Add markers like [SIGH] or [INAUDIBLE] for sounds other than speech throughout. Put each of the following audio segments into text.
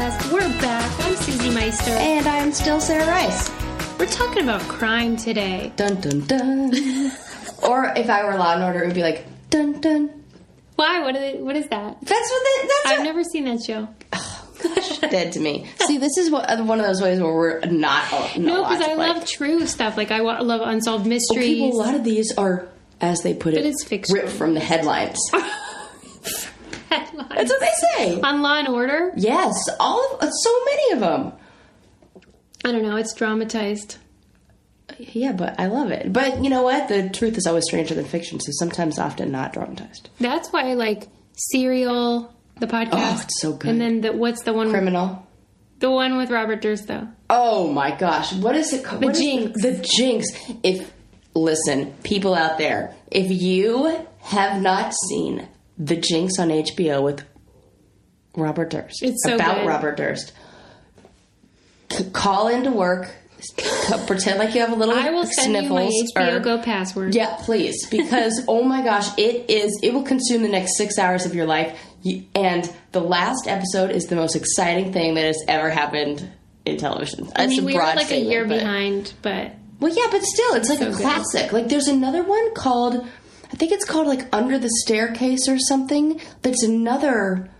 podcast. We're back. I'm Susie Meister. And I'm still Sarah Rice. We're talking about crime today. Dun dun dun. [LAUGHS] or if I were Law and Order, it would be like dun dun. Why? What, are they, what is that? That's what they, that's I've what, never seen that show. Oh, gosh, dead to me. See, this is what, uh, one of those ways where we're not. not No, because I love true stuff. Like I love unsolved mysteries. A lot of these are, as they put it, But it's ripped from the headlines. [LAUGHS] Headlines. That's what they say. On Law and Order. Yes, all of uh, so many of them. I don't know. It's dramatized. Yeah, but I love it. But you know what? The truth is always stranger than fiction, so sometimes often not dramatized. That's why I like Serial, the podcast. Oh, it's so good. And then the, what's the one? Criminal. The one with Robert Durst, though. Oh my gosh, what is it called? The Jinx. The, Jinx. If listen, people out there, if you have not seen The Jinx on HBO with Robert Durst, It's so about good. Robert Durst, c- call into work, pretend like you have a little I will send sniffles. you my HBO or- Go password. yeah, please, because [LAUGHS] oh my gosh, it is. It will consume the next six hours of your life, You- and the last episode is the most exciting thing that has ever happened in television. I It's mean, a we are like a year but- behind, but Well, yeah, but still, it's like So a good. classic. Like, there's another one called, I think it's called like Under the Staircase or something. That's another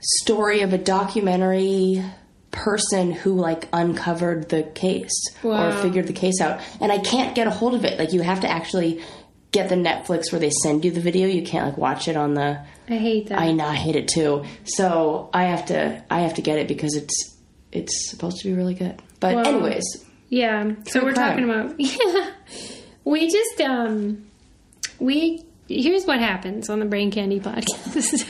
story of a documentary person who like uncovered the case Wow. or figured the case out. And I can't get a hold of it. Like, you have to actually get the Netflix where they send you the video. You can't like watch it on the. I hate that. I know I hate it too. So I have to I have to get it because it's it's supposed to be really good. But Well, anyways, Yeah. So we're crime. talking about yeah. [LAUGHS] We just um we here's what happens on the Brain Candy podcast.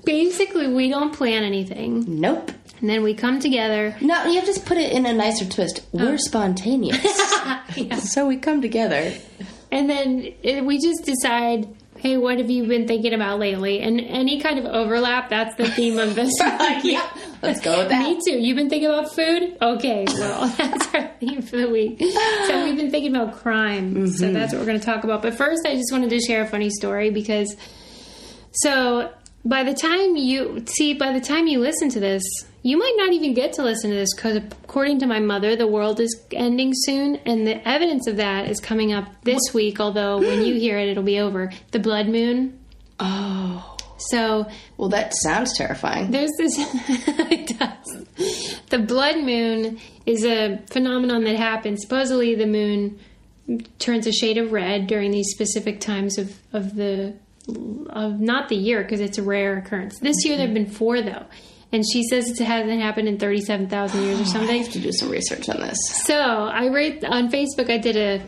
[LAUGHS] Basically, we don't plan anything, nope. and then we come together. No, you have to put it in a nicer twist. Oh. We're spontaneous. [LAUGHS] Yeah. so we come together. And then eh, we just decide, hey, what have you been thinking about lately? And any kind of overlap, that's the theme of this. [LAUGHS] yeah. Let's go with that. Me too. You've been thinking about food? Okay, well, [LAUGHS] that's our theme for the week. So we've been thinking about crime. So Mm-hmm. that's what we're going to talk about. But first, I just wanted to share a funny story because, so by the time you see, by the time you listen to this, you might not even get to listen to this because, according to my mother, the world is ending soon, and the evidence of that is coming up this week. Although when you hear it, it'll be over. The blood moon. Oh. So Well, that sounds terrifying. there's this. [LAUGHS] it does. The blood moon is a phenomenon that happens. Supposedly, the moon turns a shade of red during these specific times of of the of not the year because it's a rare occurrence. This year there have been four though, and she says it hasn't happened in thirty seven thousand years or oh, something. I have to do some research on this. So I wrote on Facebook. I did a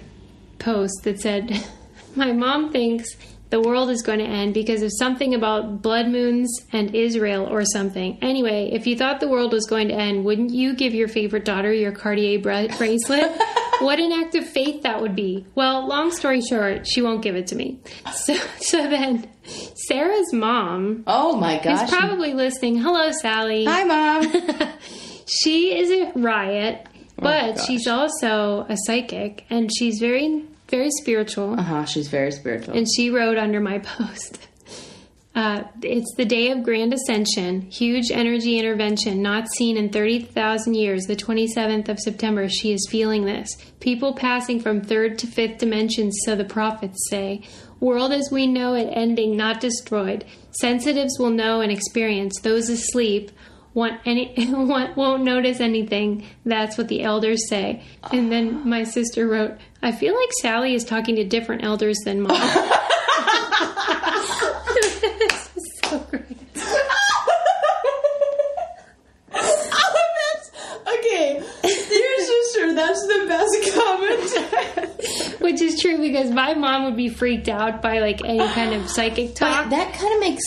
post that said, [LAUGHS] "My mom thinks the world is going to end because of something about blood moons and Israel or something." Anyway, if you thought the world was going to end, wouldn't you give your favorite daughter your Cartier bra- bracelet? [LAUGHS] what an act of faith that would be. Well, long story short, she won't give it to me. So, [LAUGHS] so then, Sarah's mom Oh my is gosh. probably listening. Hello, Sally Hi, Mom. [LAUGHS] she is a riot, but gosh. she's also a psychic and she's very, very spiritual. uh huh. She's very spiritual. And she wrote under my post. [LAUGHS] Uh, it's the day of grand ascension, huge energy intervention not seen in 30,000 years. The 27th of September, she is feeling this. People passing from third to fifth dimensions, so the prophets say. World as we know it ending, not destroyed. Sensitives will know and experience. Those asleep want any [LAUGHS] won't notice anything. That's what the elders say. And then my sister wrote, "I feel like Sally is talking to different elders than mom." [LAUGHS] this is so great. oh, that's okay. Dear sister, that's the best comment. Which is true because my mom would be freaked out by like any [SIGHS] kind of psychic talk. But that kind of makes.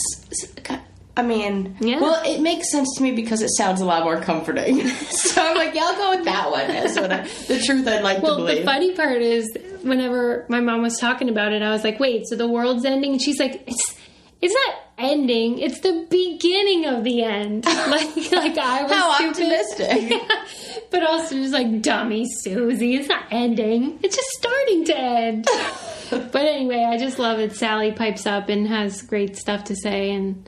I mean, Yeah. well, it makes sense to me because it sounds a lot more comforting. [LAUGHS] so I'm like, yeah, I'll go with that one. That's what I, the truth I'd like well, to the funny part is whenever my mom was talking about it, I was like, "Wait, so the world's ending?" And she's like, "It's it's not ending. It's the beginning of the end." [LAUGHS] Like like I was How stupid. optimistic. [LAUGHS] but also just like dummy Susie. It's not ending. It's just starting to end. [LAUGHS] but anyway, I just love that Sally pipes up and has great stuff to say, and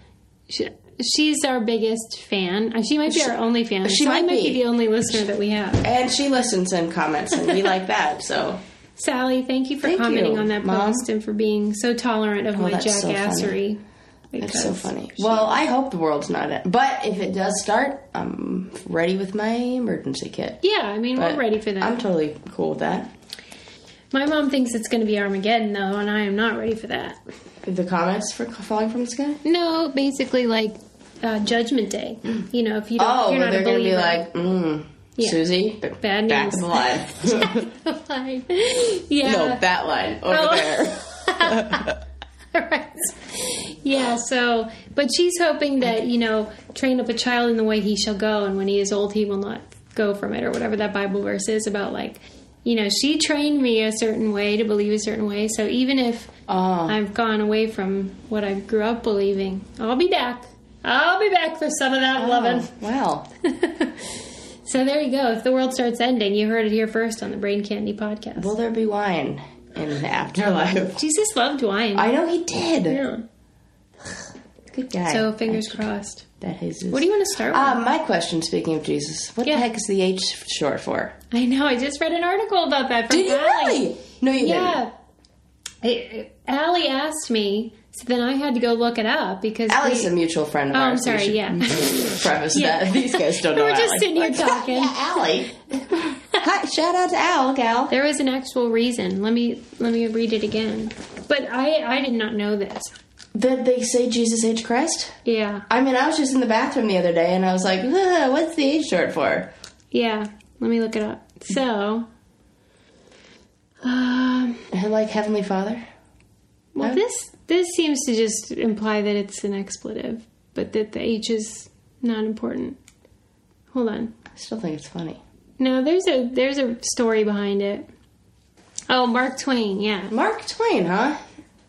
she, she's our biggest fan. Uh, She might be our only fan. she might might be. be the only listener that we have. And she listens and comments, and we like that. So Sally, thank you for Thank commenting you, on that Mom. post and for being so tolerant of my that's so jackassery. it's so funny. Well, I hope the world's not it. But if it does start, I'm ready with my emergency kit. Yeah, I mean, But we're ready for that. I'm totally cool with that. my mom thinks it's going to be Armageddon, though, and I am not ready for that. The comments for falling from the sky. No, basically, like uh, Judgment Day. You know, if you don't, Oh, you're not they're going to be like, mm, Yeah. Susie, Bad back news. in the line. [LAUGHS] Line. [LAUGHS] yeah. no, that line over Oh. there. Right. [LAUGHS] Yeah, so, but she's hoping that, you know, train up a child in the way he shall go, and when he is old, he will not go from it, or whatever that Bible verse is about, like, you know, she trained me a certain way to believe a certain way, so even if Oh, I've gone away from what I grew up believing, I'll be back. I'll be back for some of that oh, loving. oh, well. So there you go. If the world starts ending, you heard it here first on the Brain Candy podcast. Will there be wine in the afterlife? [LAUGHS] Jesus loved wine. I know he did. yeah. [SIGHS] Good guy. So fingers crossed. that Jesus. What do you want to start with? Uh, my question, speaking of Jesus, what Yeah. the heck is the H short for? I know. I just read an article about that. From Did you Allie. really? No, you didn't. Yeah. Allie asked me, so then I had to go look it up because. Allie's we- a mutual friend of Oh, I'm sorry. Yeah, [LAUGHS] Preface Yeah. that these guys don't [LAUGHS] know. we're just Allie. sitting here talking. [LAUGHS] yeah, Allie. Hi, shout out to Al, Gal. There was an actual reason. Let me let me read it again. But I I did not know this. That they say Jesus H Christ? Yeah, I mean, I was just in the bathroom the other day and I was like, "Ugh, what's the H short for? yeah. Let me look it up. So, um, Like Heavenly Father? well, this this seems to just imply that it's an expletive, but that the H is not important. Hold on. I still think it's funny. No, there's a there's a story behind it. Oh, Mark Twain, yeah. Mark Twain, huh?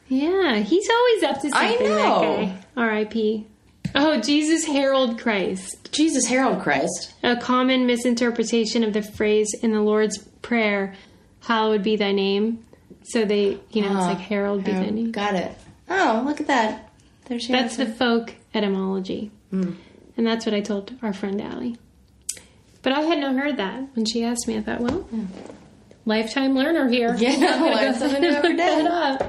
Yeah, he's always up to something. I know. R.I.P. Oh, Jesus Herald Christ. Jesus Harold Christ. A common misinterpretation of the phrase in the Lord's Prayer, hallowed be thy name. So they, you know, it's Ah, like herald be thy name. Got it. Oh, look at that. That's the folk etymology. Hmm. And that's what I told our friend Allie. But I had not heard that when she asked me. I thought, well, lifetime learner here. Yeah, [LAUGHS] [LAUGHS] learn something that up.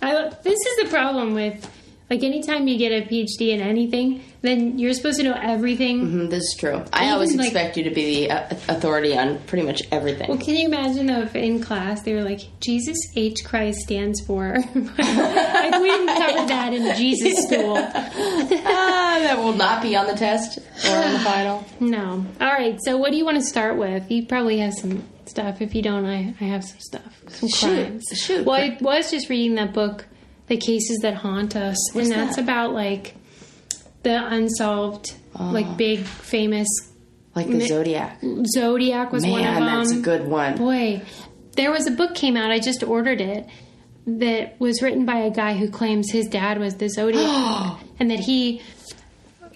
I, this is the problem with, like, anytime you get a PhD in anything, then you're supposed to know everything. Mm, This is true. I always expect you to be the uh, authority on pretty much everything. Well, can you imagine though if in class they were like, Jesus H. Christ stands for. [LAUGHS] like, we didn't cover that in Jesus school. [LAUGHS] ah, that will not be on the test or on the [SIGHS] final. No. All right. So, what do you want to start with? You probably have some stuff. If you don't, I, I have some stuff. Some Shoot. crimes. Shoot. Well, I was just reading that book, The Cases That Haunt Us, What's and that's that? about like the unsolved, like oh. big famous Like the Zodiac. Zodiac was one of Man, them. that's a good one. Boy, there was a book came out. I just ordered it. That was written by a guy who claims his dad was the Zodiac, [GASPS] and that he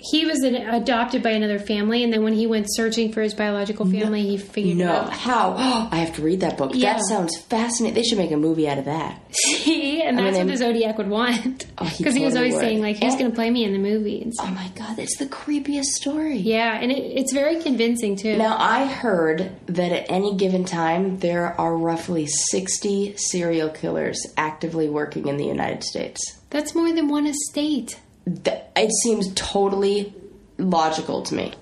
he was an, adopted by another family. And then when he went searching for his biological family, he figured No, out. how? [GASPS] I have to read that book. Yeah. That sounds fascinating. They should make a movie out of that. See, and that's mean, what the Zodiac would want Oh, he because he was always would. saying like, "Who's going to play me in the movie?" And stuff. Oh my god, that's the creepiest story. Yeah, and it, it's very convincing too. Now, I heard that at any given time, there are roughly 60 serial killers actively working in the United States. That's more than one estate. Th- It seems totally logical to me.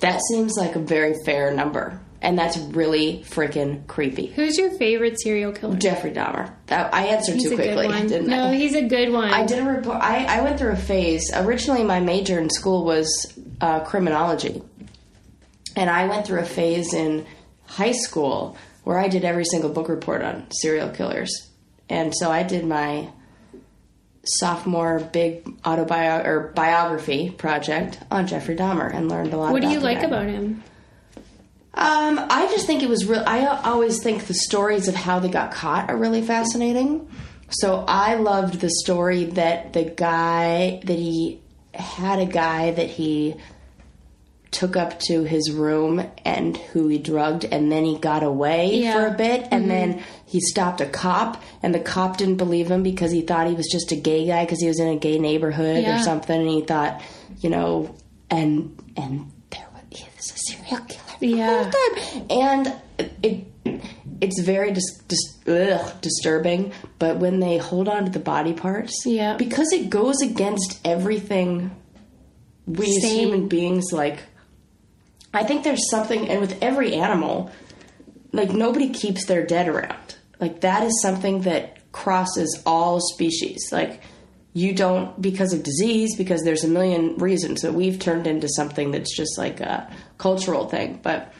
That seems like a very fair number. And that's really freaking creepy. Who's your favorite serial killer? Jeffrey Dahmer. That, I answered He's too quickly, didn't no, I? he's a good one. I did a report. I, I went through a phase. Originally, my major in school was uh, criminology, and I went through a phase in high school where I did every single book report on serial killers, and so I did my sophomore big autobiography or biography project on Jeffrey Dahmer and learned a lot. What do you like guy. about him? Um, I just think it was real. I always think the stories of how they got caught are really fascinating. So I loved the story that the guy that he had a guy that he took up to his room and who he drugged and then he got away Yeah. for a bit and then he stopped a cop and the cop didn't believe him because he thought he was just a gay guy because he was in a gay neighborhood Yeah. or something and he thought you know and and there was he was a serial killer the Yeah. whole time and it it's very dis- dis- ugh, disturbing but when they hold on to the body parts Yeah. because it goes against everything we as human beings like I think there's something, and with every animal, like nobody keeps their dead around. Like that is something that crosses all species. Like you don't because of disease, because there's a million reasons that we've turned into something that's just like a cultural thing. But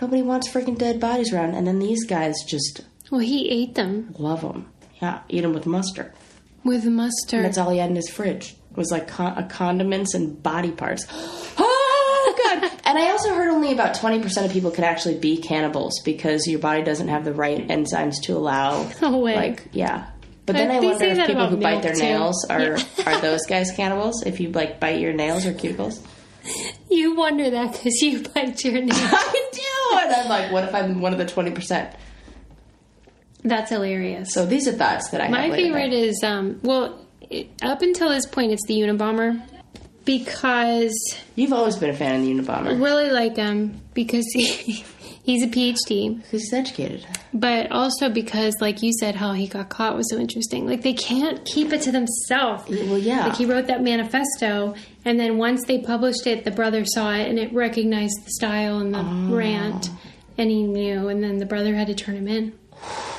nobody wants freaking dead bodies around, and then these guys just Well, he ate them love them. Yeah, eat them with mustard. with mustard. That's all he had in his fridge It was like con- uh, condiments and body parts. [GASPS] God! and I also heard only about twenty percent of people can actually be cannibals because your body doesn't have the right enzymes to allow. [LAUGHS] No way. Like yeah. But then But I wonder if people who bite their too. nails are are [LAUGHS] those guys cannibals? If you like bite your nails or cuticles? you wonder that because you bite your [LAUGHS] nails. I do, and I'm like, what if I'm one of the twenty percent? That's hilarious. So these are thoughts that I My favorite is um well it, up until this point it's the Unabomber because You've always been a fan of the Unabomber I really like him because he, [LAUGHS] he's a PhD, because he's educated. but also because like you said how he got caught was so interesting. Like they can't keep it to themselves. Well, yeah. Like he wrote that manifesto, and then once they published it, the brother saw it and it recognized the style and the Oh. rant, and he knew. And then the brother had to turn him in,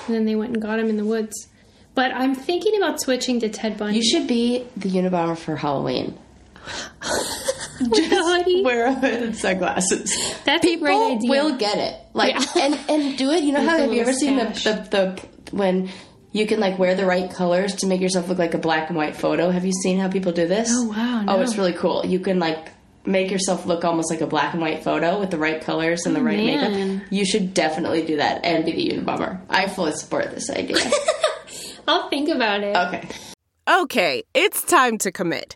and then they went and got him in the woods. But I'm thinking about switching to Ted Bundy. You should be the Unabomber for Halloween. With a hoodie. Wear a hood and sunglasses. That's a great People idea. will get it. Like Yeah. and and do it. You know [LAUGHS] how have you little ever seen the, the the when you can like wear the right colors to make yourself look like a black and white photo? Have you seen how people do this? Oh, wow, Oh, it's really cool. You can like make yourself look almost like a black and white photo with the right colors and the oh, right Oh, man. makeup. You should definitely do that and be the Unabomber. I fully support this idea. [LAUGHS] I'll think about it. okay. Okay, it's time to commit.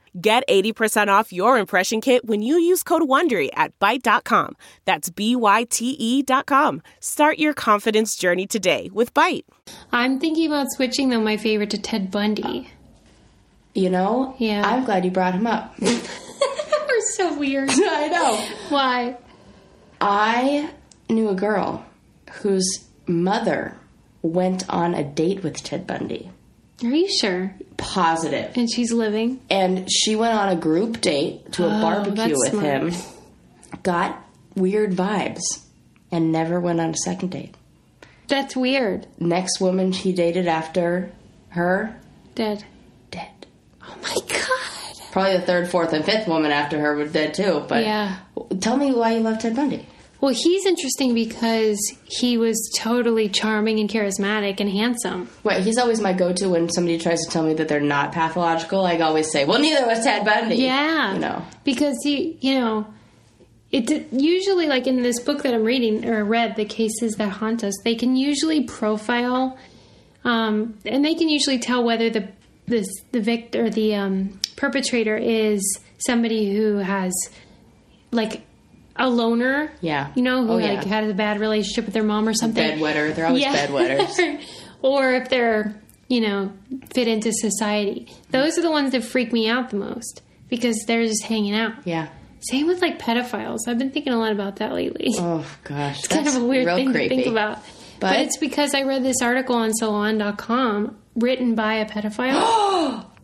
Get 80% off your impression kit when you use code WONDERY at Byte.com. That's B-Y-T-E dot com. Start your confidence journey today with Byte. I'm thinking about switching though my favorite to Ted Bundy. You know? Yeah. I'm glad you brought him up. [LAUGHS] We're so weird. [LAUGHS] I know. Why? I knew a girl whose mother went on a date with Ted Bundy. Are you sure? Positive. And she's living. And she went on a group date to a oh, barbecue with smart. him, got weird vibes, and never went on a second date. That's weird. Next woman she dated after her, Dead. dead. Oh my god. Probably the third, fourth, and fifth woman after her was dead too. But Yeah. tell me why you love Ted Bundy. Well, he's interesting because he was totally charming and charismatic and handsome. Wait, he's always my go-to when somebody tries to tell me that they're not pathological. I always say, "Well, neither was Ted Bundy." Yeah. you know. Because he, you know, it usually like in this book that I'm reading or read, the cases that haunt us, they can usually profile, um, and they can usually tell whether the this the victor the um, perpetrator is somebody who has like a loner. Yeah. You know, who Oh, like yeah. had a bad relationship with their mom or something. Bedwetter. They're always bedwetters. [LAUGHS] or if they're, you know, fit into society. Those are the ones that freak me out the most because they're just hanging out. Yeah. Same with like pedophiles. I've been thinking a lot about that lately. Oh gosh, it's kind of a weird thing creepy. to think about. But, But- it's because I read this article on Salon.com written by a pedophile. [GASPS]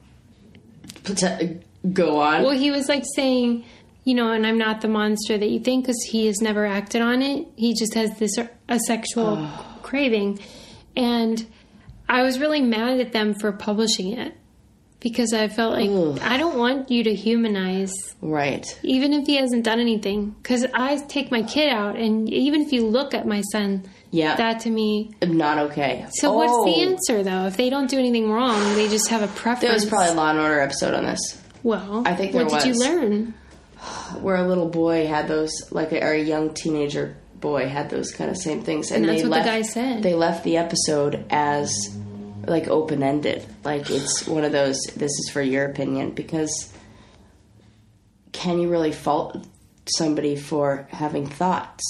Go on. well, he was like saying, you know, and I'm not the monster that you think because he has never acted on it. He just has this uh, a sexual craving, and I was really mad at them for publishing it because I felt like Ugh. I don't want you to humanize, Right. even if he hasn't done anything. Because I take my kid out, and even if you look at my son, Yeah. that to me. Not okay. So what's the Oh, answer though? If they don't do anything wrong, they just have a preference. There was probably a Law and Order episode on this. well. I think there what did was. you learn? Where a little boy had those, like a, or a young teenager boy had those kind of same things, and, And that's they what the guy said. They left the episode as like open ended, like it's one of those. This is for your opinion because can you really fault somebody for having thoughts?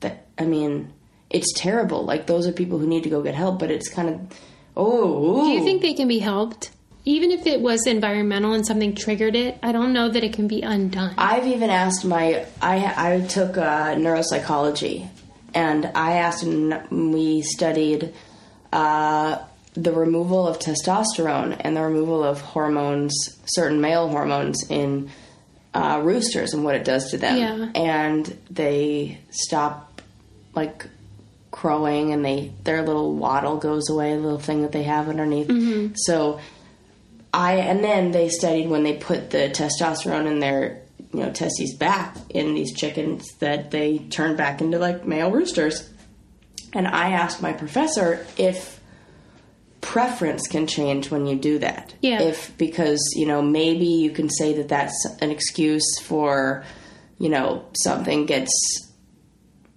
That I mean, it's terrible. Like those are people who need to go get help, but it's kind of oh. Do you think they can be helped? Even if it was environmental and something triggered it, I don't know that it can be undone. I've even asked my I I took uh, neuropsychology, and I asked and we studied uh, the removal of testosterone and the removal of hormones, certain male hormones in uh, roosters and what it does to them. Yeah. And they stop like crowing, and they their little waddle goes away, a little thing that they have underneath. So I and then they studied when they put the testosterone in their you know testes back in these chickens that they turned back into like male roosters. And I asked my professor if preference can change when you do that. Yeah. If because you know maybe you can say that that's an excuse for you know something gets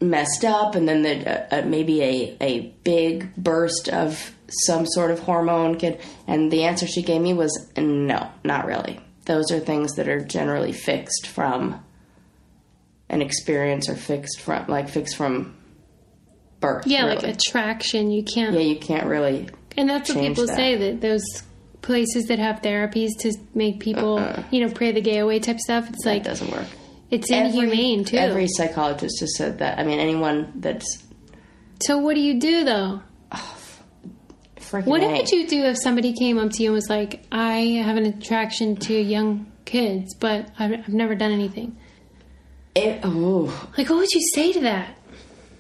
messed up and then the, uh, uh, maybe a, a big burst of some sort of hormone could and the answer she gave me was no not really those are things that are generally fixed from an experience or fixed from like fixed from birth yeah, really. like attraction, you can't. yeah you can't really and that's what people that. say that those places that have therapies to make people, you know, pray the gay away type stuff. It's Uh-uh. that like doesn't work it's inhumane every, too. every psychologist has said that i mean anyone that's so what do you do though? Oh, freaking What A. would you do if somebody came up to you and was like, "I have an attraction to young kids, but I've, I've never done anything"? it, ooh. Like, what would you say to that?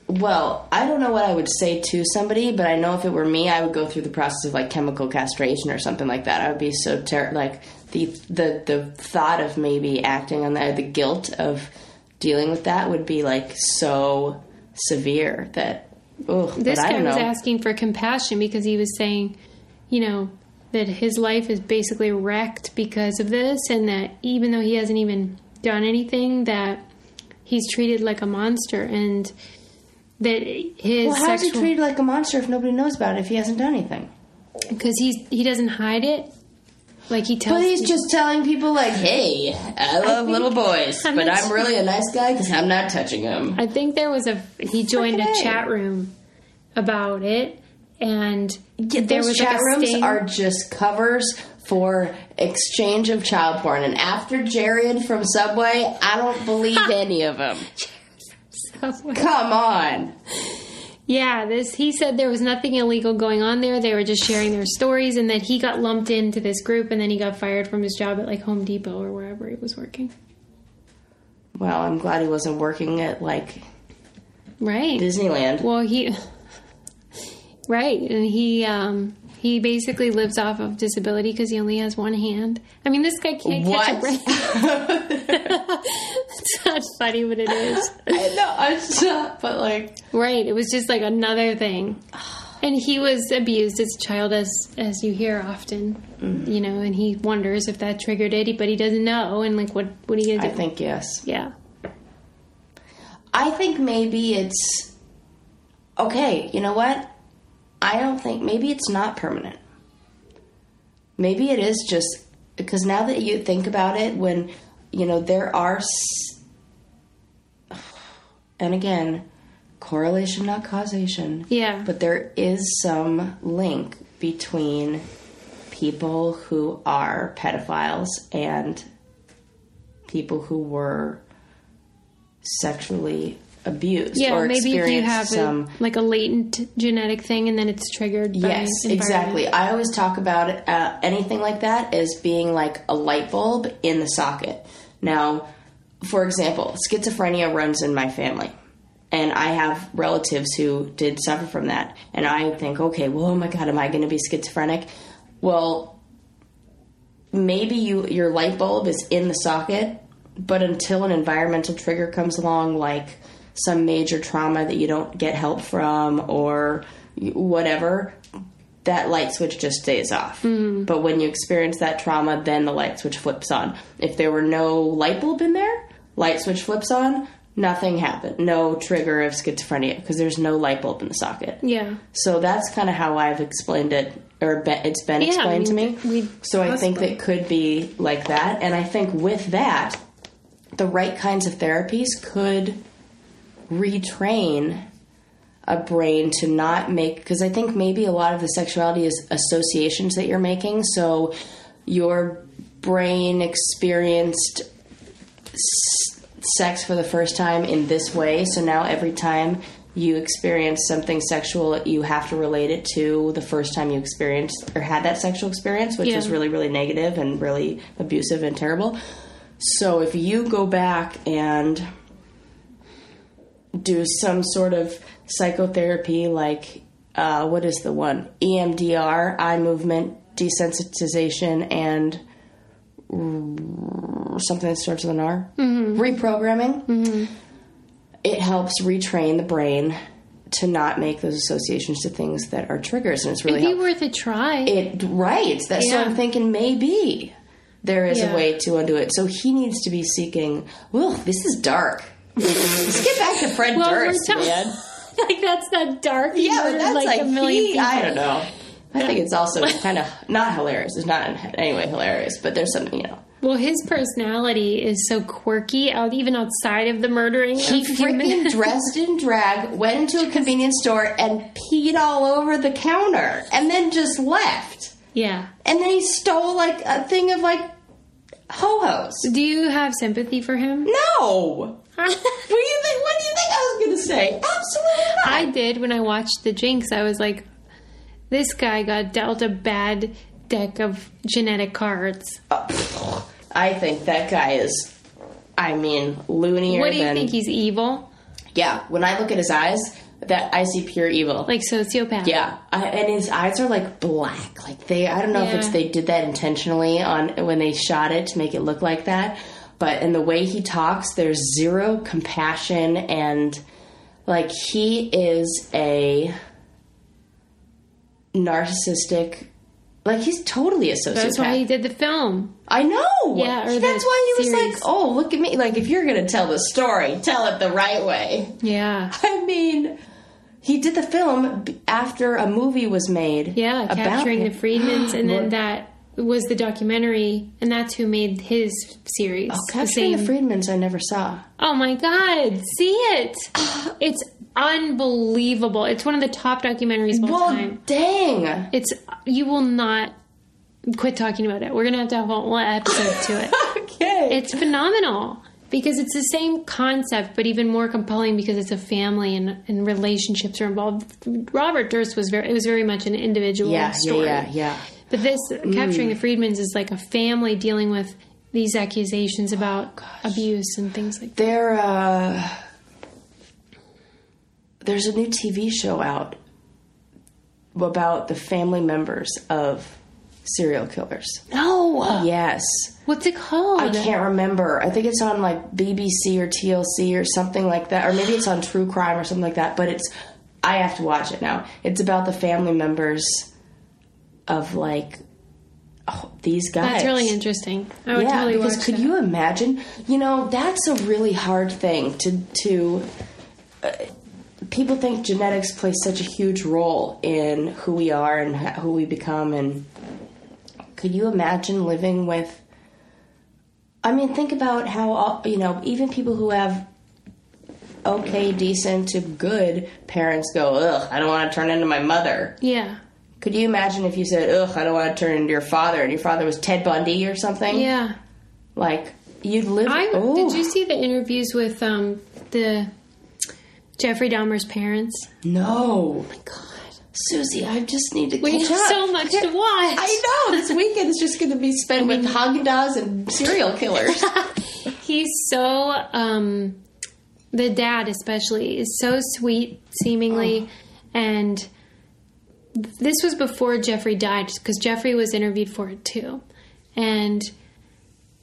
Well, I don't know what I would say to somebody, but I know if it were me, I would go through the process of like chemical castration or something like that. I would be so ter- like the the the thought of maybe acting on that, the guilt of dealing with that would be like so severe that. Oh, This guy was asking for compassion because he was saying, you know, that his life is basically wrecked because of this, and that even though he hasn't even done anything, that he's treated like a monster, and that his well, how's he treated like a monster if nobody knows about it if he hasn't done anything? because he's he doesn't hide it, like he tells. But he's just telling people like, "Hey, I love little boys, I'm but I'm really a nice guy because I'm not touching them." I think there was a he joined a chat room about it, and Yeah, there was chat like a rooms are just covers for exchange of child porn. And after Jared from Subway, I don't believe any of them. [LAUGHS] Come on. Yeah, this he said there was nothing illegal going on there. They were just sharing their stories and that he got lumped into this group and then he got fired from his job at like Home Depot or wherever he was working. Well, I'm glad he wasn't working at like Right. Disneyland. well, he [LAUGHS] Right, and he um he basically lives off of disability because he only has one hand. I mean, this guy can't catch a break. [LAUGHS] it's not funny, but it is. I know, not, but like, Right. It was just like another thing. And he was abused as a child, as as you hear often, Mm-hmm. you know. And he wonders if that triggered it, but he doesn't know. And like, what what are you I gonna do? think yes. yeah, I think maybe it's okay. You know what? I don't think maybe it's not permanent. Maybe it is just because now that you think about it, when you know there are, s- and again, correlation not causation. Yeah. but there is some link between people who are pedophiles and people who were sexually abused yeah. or Maybe if you have some a, like a latent genetic thing, and then it's triggered. by Yes, exactly. I always talk about uh, anything like that as being like a light bulb in the socket. Now, for example, schizophrenia runs in my family. And I have relatives who did suffer from that. And I think, okay, well, oh my God, am I going to be schizophrenic? Well, maybe you your light bulb is in the socket, but until an environmental trigger comes along, like some major trauma that you don't get help from or whatever, that light switch just stays off. But when you experience that trauma, then the light switch flips on. If there were no light bulb in there, light switch flips on, nothing happened. No trigger of schizophrenia because there's no light bulb in the socket. Yeah. So that's kind of how I've explained it, or be, it's been Yeah, explained I to me. So I think that could be like that, and I think with that, the right kinds of therapies could retrain a brain to not make because I think maybe a lot of the sexuality is associations that you're making. So your brain experienced s- sex for the first time in this way. So now every time you experience something sexual, you have to relate it to the first time you experienced or had that sexual experience, which Yeah. is really, really negative and really abusive and terrible. So if you go back and do some sort of psychotherapy, like uh, what is the one? EMDR, eye movement desensitization, and r- something that starts with an R. Mm-hmm. Reprogramming. Mm-hmm. It helps retrain the brain to not make those associations to things that are triggers, and it's really It'd be helpful. worth a try. It right. That's Yeah. what I'm thinking. Maybe there is Yeah. a way to undo it. So he needs to be seeking. Well, this is dark. Let's get back to Fred Well, Durst, ta- man. like that's not [LAUGHS] dark. Yeah, but that's like, a million he, I don't know. I think it's also [LAUGHS] kind of not hilarious. It's not in any way hilarious, but there's something you know. Well, his personality is so quirky, out even outside of the murdering. He freaking [LAUGHS] dressed in drag, went into a convenience store, and peed all over the counter, and then just left. yeah. And then he stole like a thing of like ho hos. Do you have sympathy for him? No. What do you think? What do you think I was going to say? Absolutely not. I did when I watched The Jinx. I was like, this guy got dealt a bad deck of genetic cards. Uh, I think that guy is. I mean, loonier What do you than. think? He's evil? yeah. When I look at his eyes, that I see pure evil. Like sociopath? yeah, I, and his eyes are like black. Like they, I don't know if it's they did that intentionally on when they shot it to make it look like that. But in the way he talks, there's zero compassion and like he is a narcissistic. Like he's totally a sociopath. That's why he did the film. I know. Yeah, that's why he was like, "Oh, look at me!" Like if you're gonna tell the story, tell it the right way. Yeah. [LAUGHS] I mean, he did the film after a movie was made. Yeah, about capturing him. the Friedmans, and then [GASPS] that was the documentary, and that's who made his series. Oh, Capturing the, same- Friedmans, I never saw. Oh my god, see it! [GASPS] It's unbelievable. It's one of the top documentaries of all Well, time. dang. It's you will not quit talking about it. We're gonna have to have a whole episode to it. [LAUGHS] Okay. It's phenomenal because it's the same concept, but even more compelling because it's a family and, and relationships are involved. Robert Durst was very it was very much an individual yeah, yeah, story. yeah, yeah. But this Mm. capturing the Friedmans is like a family dealing with these accusations about abuse and things like that. There, uh, there's a new TV show out about the family members of serial killers. No, Yes. what's it called? I can't remember. I think it's on like BBC or TLC or something like that, or maybe it's on True Crime or something like that. But it's I have to watch it now. It's about the family members of like oh, these guys. That's really interesting. I would Yeah, totally because could that. you imagine? You know, that's a really hard thing to to. Uh, people think genetics plays such a huge role in who we are and who we become, and could you imagine living with? I mean, think about how all- you know even people who have okay, decent to good parents go, ugh, I don't want to turn into my mother. Yeah, Could you imagine if you said, ugh, I don't want to turn into your father, and your father was Ted Bundy or something? yeah. Like you'd live. I oh, did you see the interviews with um the Jeffrey Dahmer's parents? No, Oh my God, Susie, I just need to. we have so much to watch. I know this weekend is just going to be spent with Haagen Dazs and serial killers. [LAUGHS] He's so um the dad especially is so sweet seemingly and this was before Jeffrey died because Jeffrey was interviewed for it too. And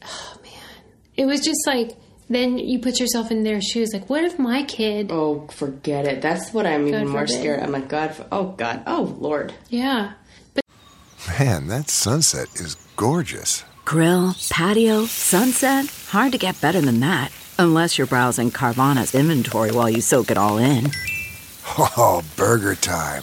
oh man, it was just like then you put yourself in their shoes. Like, what if my kid? Oh, forget it. That's what I'm even more forbid. scared. I'm like, God, oh God, oh Lord. Yeah, But- Man, that sunset is gorgeous. Grill, patio, sunset. Hard to get better than that. Unless you're browsing Carvana's inventory while you soak it all in. [LAUGHS] Oh, burger time.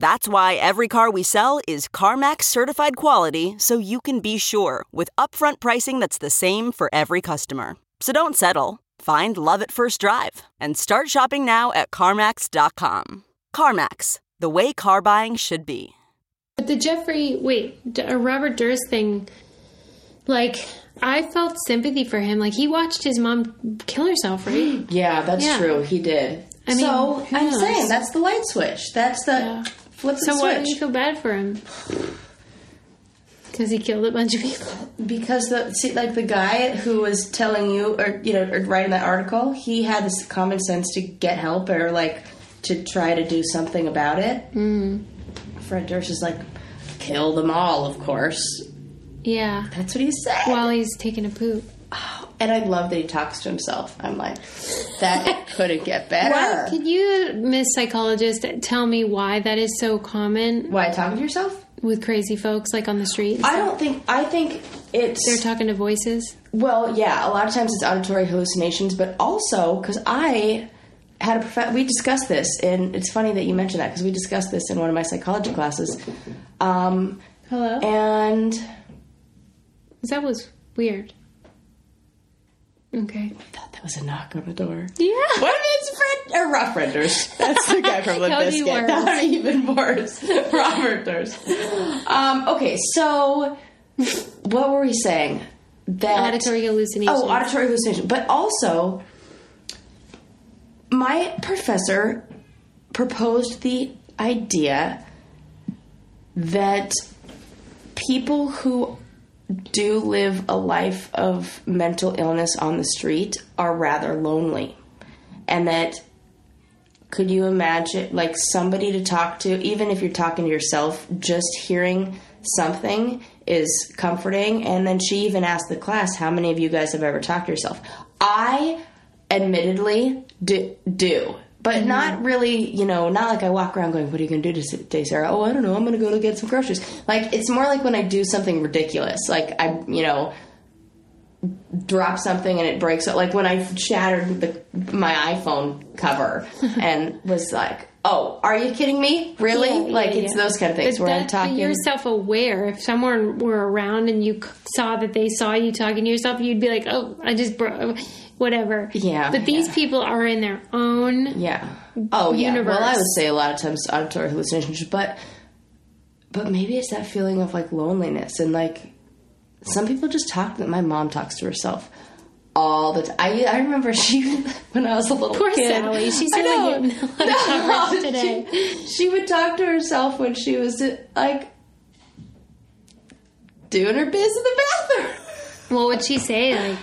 That's why every car we sell is CarMax certified quality so you can be sure with upfront pricing that's the same for every customer. So don't settle. Find love at first drive and start shopping now at CarMax.com. CarMax, the way car buying should be. but the Jeffrey wait, D- uh, Robert Durst thing. Like, I felt sympathy for him. Like, he watched his mom kill herself, right? [GASPS] Yeah, that's Yeah. true. He did. I mean, so I'm knows? saying that's the light switch. That's the Yeah. Flip the so why do you feel bad for him? Because he killed a bunch of people. Because the see, like the guy who was telling you, or you know, or writing that article, he had this common sense to get help or like to try to do something about it. Mm. Fred Durst is like, kill them all, of course. Yeah. That's what he said. While he's taking a poop. And I love that he talks to himself. I'm like, that couldn't get better. Why, could you, Miss Psychologist, tell me why that is so common Why talking to yourself? with crazy folks, like on the street? I don't think. I think it's They're talking to voices. Well, yeah, a lot of times it's auditory hallucinations, but also because I had a prof- we discussed this, and it's funny that you mentioned that because we discussed this in one of my psychology classes, um, Hello? and that was weird. Okay. I thought that was a knock on the door. Yeah. What if it's Fred or Rough Renders? That's the guy from Limp [LAUGHS] That would be Bizkit. worse. That would be even worse. [LAUGHS] Robert Durst. Um, okay, so what were we saying? That Auditory hallucinations. Oh, auditory hallucination. But also, my professor proposed the idea that people who do live a life of mental illness on the street are rather lonely. And that could you imagine like somebody to talk to even if you're talking to yourself just hearing something is comforting. And then she even asked the class how many of you guys have ever talked to yourself? I admittedly do, do but mm-hmm. not really you know not like i walk around going what are you going to do today sarah? Oh i don't know. I'm going to go to get some groceries. Like it's more like when i do something ridiculous. Like i you know drop something and it breaks like when i shattered the, my iphone cover [LAUGHS] and was like oh are you kidding me? Really? Yeah, yeah, like it's yeah. those kind of things But where i'm talking you're self aware. If someone were around and you saw that they saw you talking to yourself, you'd be like, oh, I just broke, whatever. Yeah, But these yeah. people are in their own. yeah oh yeah Universe. well i would say a lot of times auditory hallucinations but but maybe it's that feeling of like loneliness and like some people just talk That my mom talks to herself all the time. I, I remember [LAUGHS] she when I was a little Poor kid. Sally. She's I know. getting a lot of today. She, she would talk to herself when she was like doing her biz in the bathroom. What would she say? Like,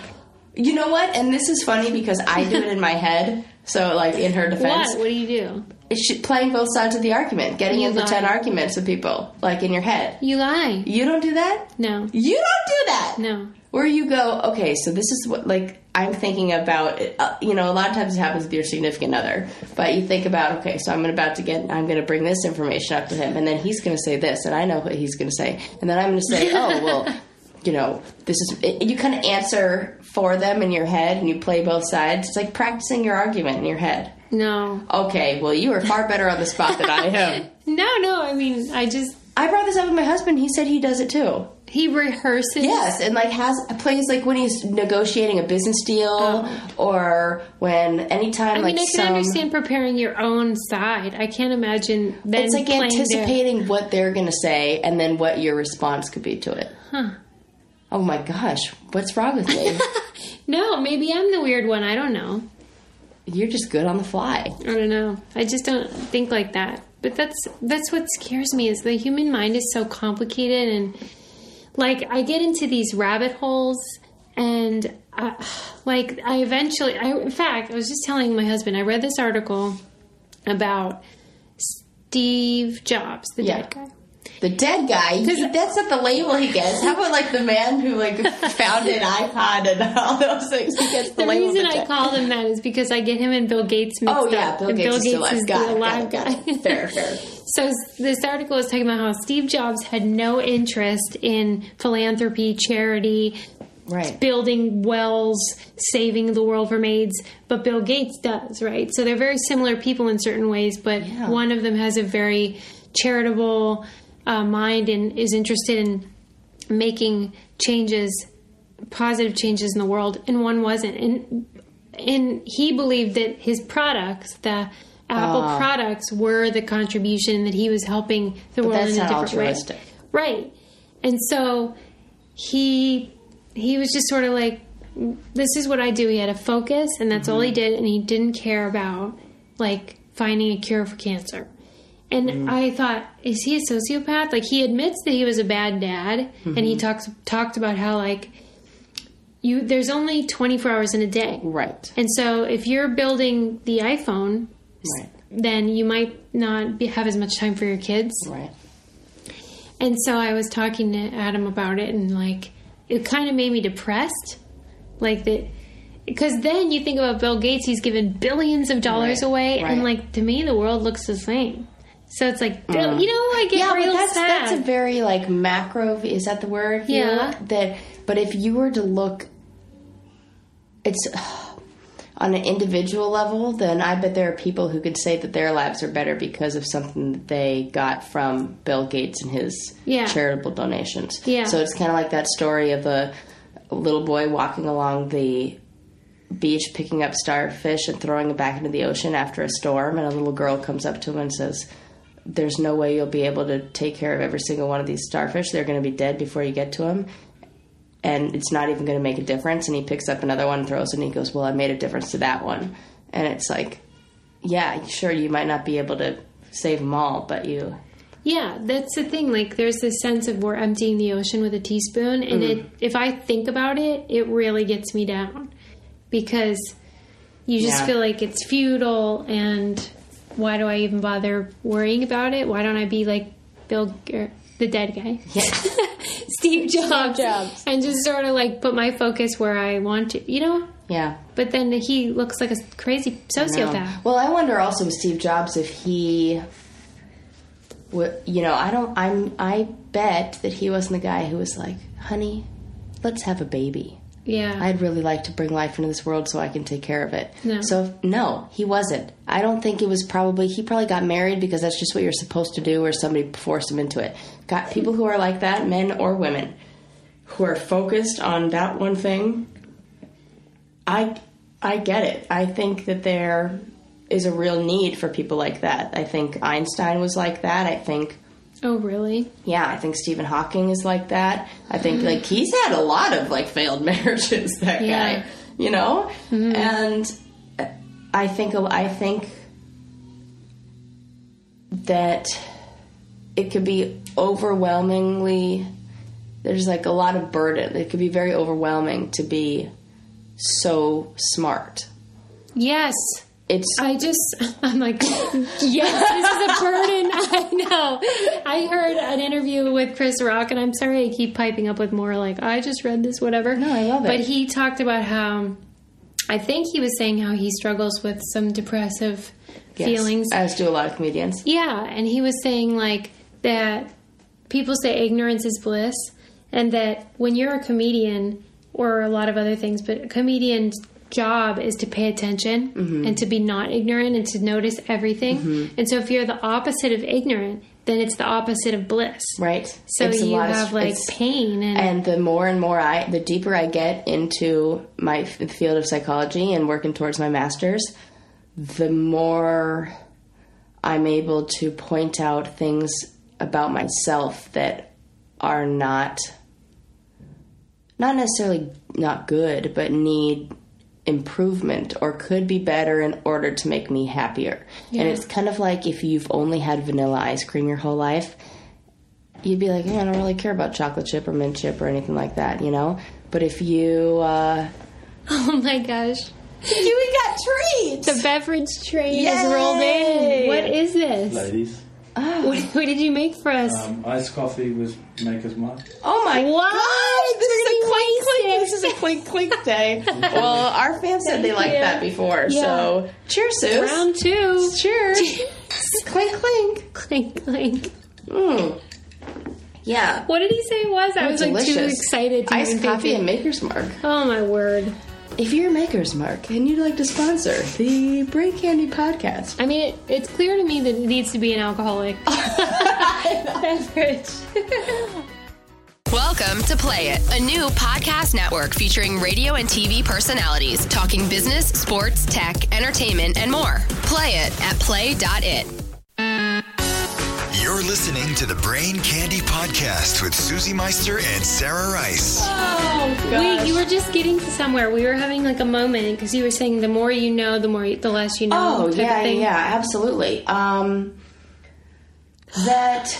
You know what? And this is funny because I do it in my head. So, like in her defense, what? What do you do? it's playing both sides of the argument, getting You into ten arguments with people, like in your head. You lie. You don't do that. No. You don't do that. No. Where you go, okay, so this is what, like, I'm thinking about, uh, you know, a lot of times it happens with your significant other, but you think about, okay, so I'm about to get, I'm going to bring this information up to him, and then he's going to say this, and I know what he's going to say, and then I'm going to say, [LAUGHS] oh, well, you know, this is, you kind of answer for them in your head, and you play both sides. It's like practicing your argument in your head. No. Okay, well, you are far better on the spot than I am. [LAUGHS] No, no. I mean, I just. I brought this up with my husband. He said he does it too. He rehearses. Yes, and like has plays like when he's negotiating a business deal, oh. or when anytime I mean, like I can some. understand preparing your own side. I can't imagine then It's like playing their- anticipating what they're going to say, and then what your response could be to it. Oh my gosh, what's wrong with me? [LAUGHS] No, maybe I'm the weird one. I don't know. You're just good on the fly. I don't know. I just don't think like that. But that's that's what scares me is the human mind is so complicated and like I get into these rabbit holes and uh, like I eventually I in fact I was just telling my husband I read this article about Steve Jobs, the Yeah. dead guy. The dead guy. that's not the label he gets. How about like the man who like founded [LAUGHS] iPod and all those things? He gets the, The reason I call him that is because I get him and Bill Gates mixed Oh yeah, up. Bill and Gates Bill is Gates alive. is Got the it, alive got guy. it. Fair, [LAUGHS] fair. So this article is talking about how Steve Jobs had no interest in philanthropy, charity, Right. building wells, saving the world from AIDS, but Bill Gates does, right? So they're very similar people in certain ways, but Yeah. one of them has a very charitable uh, mind and is interested in making changes, positive changes in the world, and one wasn't. And and he believed that his products, the Apple Ah. products, were the contribution that he was helping the world in a different way. Right. And so he he was just sort of like this is what I do. He had a focus and that's all he did and he didn't care about like finding a cure for cancer. And mm-hmm. I thought, is he a sociopath? Like he admits that he was a bad dad and he mm-hmm. talks talked about how like you there's only 24 hours in a day. Right. And so if you're building the iPhone, Right. then you might not be, have as much time for your kids. Right. And so I was talking to Adam about it, and like, it kind of made me depressed. Like that, because then you think about Bill Gates, he's given billions of dollars Right, away, and like, to me, the world looks the same. So it's like, Bill, you know, I get Mm. Yeah, real but that's sad. that's a very like macro. Is that the word? Yeah. That, but if you were to look, it's [SIGHS] on an individual level. Then I bet there are people who could say that their lives are better because of something that they got from Bill Gates and his Yeah. charitable donations. Yeah. So it's kind of like that story of a, a little boy walking along the beach picking up starfish and throwing it back into the ocean after a storm and a little girl comes up to him and says there's no way you'll be able to take care of every single one of these starfish they're going to be dead before you get to them and it's not even going to make a difference and he picks up another one throws it and he goes well i made a difference to that one and it's like yeah sure you might not be able to save them all but you Yeah, that's the thing. Like, there's this sense of we're emptying the ocean with a teaspoon, and Mm. it, if I think about it, it really gets me down because you just Yeah. feel like it's futile, and why do I even bother worrying about it? Why don't I be like Bill, er, the dead guy, [LAUGHS] yeah Steve Jobs, Jobs. and just sort of like put my focus where I want to, you know? yeah But then he looks like a crazy sociopath. Well, I wonder also with Steve Jobs if he, you know, I don't. I'm. I bet that he wasn't the guy who was like, "Honey, let's have a baby." Yeah. I'd really like to bring life into this world so I can take care of it. No. So no, he wasn't. I don't think it was probably he probably got married because that's just what you're supposed to do or somebody forced him into it. Got people who are like that, men or women, who are focused on that one thing. I I get it. I think that there is a real need for people like that. I think Einstein was like that. I think oh, really? yeah, I think Stephen Hawking is like that. I think like mm-hmm. he's had a lot of like failed [LAUGHS] marriages. That Yeah. guy, you know, mm-hmm. and I think I think that it could be overwhelmingly. There's like a lot of burden. It could be very overwhelming to be so smart. Yes. It's I just, [LAUGHS] I'm like, [LAUGHS] yes, this is a burden. [LAUGHS] I know. I heard an interview with Chris Rock, and I'm sorry I keep piping up with more like, I just read this, whatever. No, I love it. But he talked about how, I think he was saying how he struggles with some depressive yes, feelings. as do a lot of comedians. Yeah, and he was saying like that people say ignorance is bliss, and that when you're a comedian or a lot of other things, but a comedian's job is to pay attention Mm-hmm. and to be not ignorant and to notice everything. And so if you're the opposite of ignorant, then it's the opposite of bliss. Right. So It's a you lot of- have like pain and, and the more and more I, the deeper I get into my f- field of psychology and working towards my master's, the more I'm able to point out things about myself that are not not necessarily not good, but need improvement or could be better in order to make me happier. And it's kind of like if you've only had vanilla ice cream your whole life, you'd be like, yeah, I don't really care about chocolate chip or mint chip or anything like that, you know? But if you, uh, [LAUGHS] Oh my gosh. [LAUGHS] you got treats! The beverage train has rolled in. What is this? Ladies, What, what did you make for us? um, iced coffee with Maker's Mark. Oh my What? god! This is a clink clink. wasted. This is a clink clink day. [LAUGHS] well, our fans said they liked you. that before, Yeah. so cheers, Suze. Round two. Cheers. [LAUGHS] clink clink. Clink, clink. Mm. Yeah. What did he say it was? I was like too excited to Iced even coffee think and. Maker's Mark. Oh my word. If you're a Maker's Mark and you'd like to sponsor the Brain Candy podcast, I mean, it, it's clear to me that it needs to be an alcoholic [LAUGHS] beverage. Welcome to Play It, a new podcast network featuring radio and TV personalities talking business, sports, tech, entertainment, and more. Play it at play.it. You're listening to the Brain Candy Podcast with Susie Meister and Sarah Rice. Oh, Wait, you were just getting to somewhere. We were having like a moment because you were saying the more you know, the more you, the less you know. Oh yeah, thing. yeah, absolutely. Um, that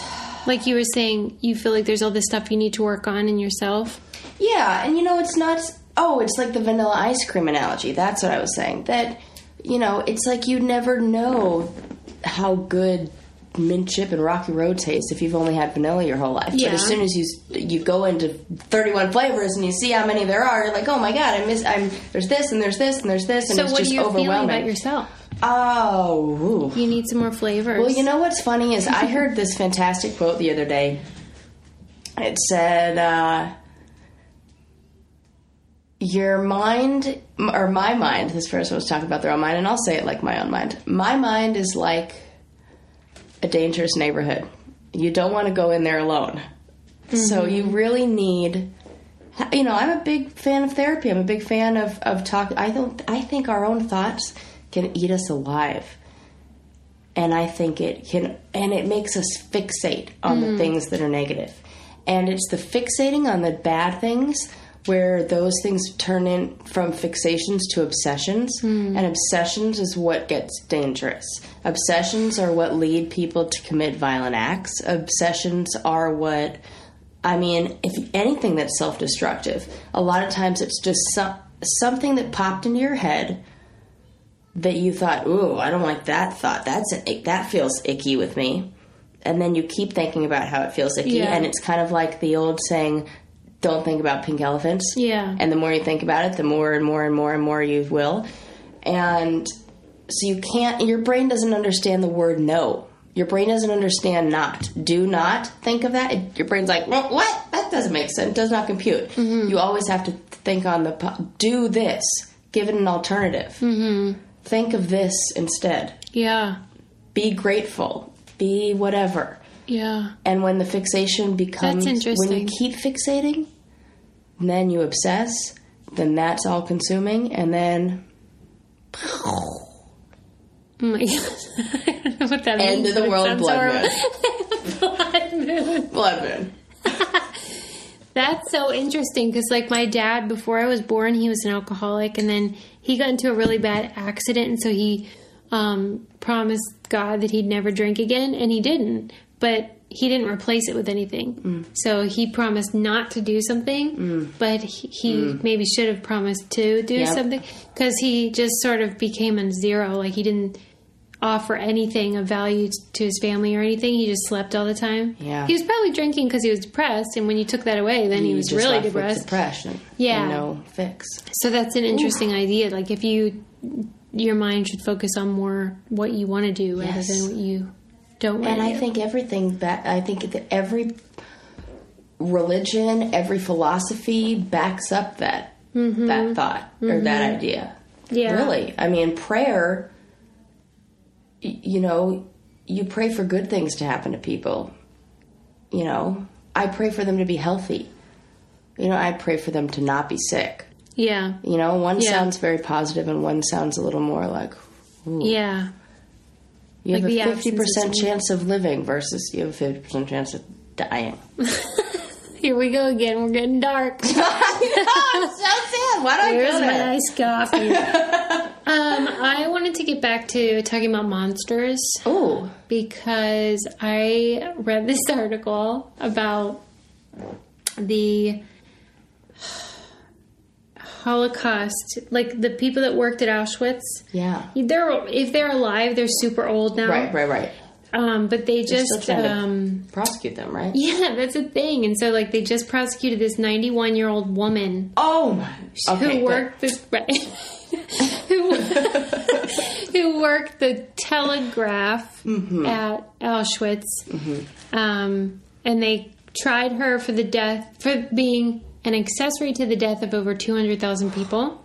Like you were saying, you feel like there's all this stuff you need to work on in yourself. yeah, and you know, it's not. Oh, it's like the vanilla ice cream analogy. That's what I was saying. That you know, it's like you never know how good mint chip and rocky road taste if you've only had vanilla your whole life. Yeah. But as soon as you you go into 31 flavors and you see how many there are, you're like, oh my god, I miss. I'm there's this and there's this and there's this, and So it's what are just you feeling overwhelming. about yourself? Oh. ooh. You need some more flavors. Well, you know what's funny is I [LAUGHS] heard this fantastic quote the other day. It said, uh, "Your mind, or my mind." This person was talking about their own mind, and I'll say it like my own mind. My mind is like a dangerous neighborhood. You don't want to go in there alone. So mm-hmm. you really need. You know, I'm a big fan of therapy. I'm a big fan of of talk. I don't. I think our own thoughts can eat us alive and I think it can, and it makes us fixate on the mm-hmm. things that are negative. And it's the fixating on the bad things where those things turn in from fixations to obsessions. Hmm. And obsessions is what gets dangerous. Obsessions are what lead people to commit violent acts. Obsessions are what, I mean, if anything that's self destructive, a lot of times it's just some, something that popped into your head that you thought, "Ooh, I don't like that thought. That's an that feels icky with me." And then you keep thinking about how it feels icky, Yeah. and it's kind of like the old saying, "Don't think about pink elephants." Yeah. And the more you think about it, the more and more and more and more you will. And so you can't. Your brain doesn't understand the word no. Your brain doesn't understand not. Do not think of that. It- your brain's like, well, what? That doesn't make sense. It does not compute. You always have to think on the do this. Give it an alternative. Mm-hmm. Think of this instead. yeah, Be grateful. Be whatever. Yeah. And when the fixation becomes, when interesting. you keep fixating, then you obsess, then that's all consuming, and then Oh my [LAUGHS] god. I don't know what that end means. of the world blood horrible. [LAUGHS] blood moon. moon. Blood moon. [LAUGHS] That's so interesting because, like, my dad, before I was born, he was an alcoholic, and then he got into a really bad accident, and so he um, promised God that he'd never drink again, and he didn't. But he didn't replace it with anything. Mm. So he promised not to do something, but he, he maybe should have promised to do Mm. Yep. something because he just sort of became a zero. Like he didn't offer anything of value to his family or anything. He just slept all the time. Yeah. He was probably drinking because he was depressed, and when you took that away, then he was really depressed. Depression. Yeah. No fix. So that's an interesting idea. Like if you, your mind should focus on more what you want to do rather Yes. than what you don't want And I think everything that I think that every religion, every philosophy backs up that that thought or that idea. Mm-hmm. Yeah. Really. I mean, prayer you know, you pray for good things to happen to people. You know, I pray for them to be healthy. You know, I pray for them to not be sick. yeah, You know, one Yeah. sounds very positive and one sounds a little more like yeah, you Like have a fifty percent chance of living versus you have a fifty percent chance of dying. [LAUGHS] Here we go again. We're getting dark. [LAUGHS] I'm so sad. Why do I Here's go my there? iced coffee. [LAUGHS] um, I wanted to get back to talking about monsters Oh, because I read this article about the Holocaust, like the people that worked at Auschwitz. yeah. They're if they're alive, they're super old now. Right, right, right. Um, but they They're just um, prosecute them, right? yeah, that's a thing. And so like they just prosecuted this 91 year old woman Oh my. Okay, who good. worked this right, [LAUGHS] who, [LAUGHS] who worked the telegraph Mm-hmm. at Auschwitz, um, and they tried her for the death for being an accessory to the death of over two hundred thousand people,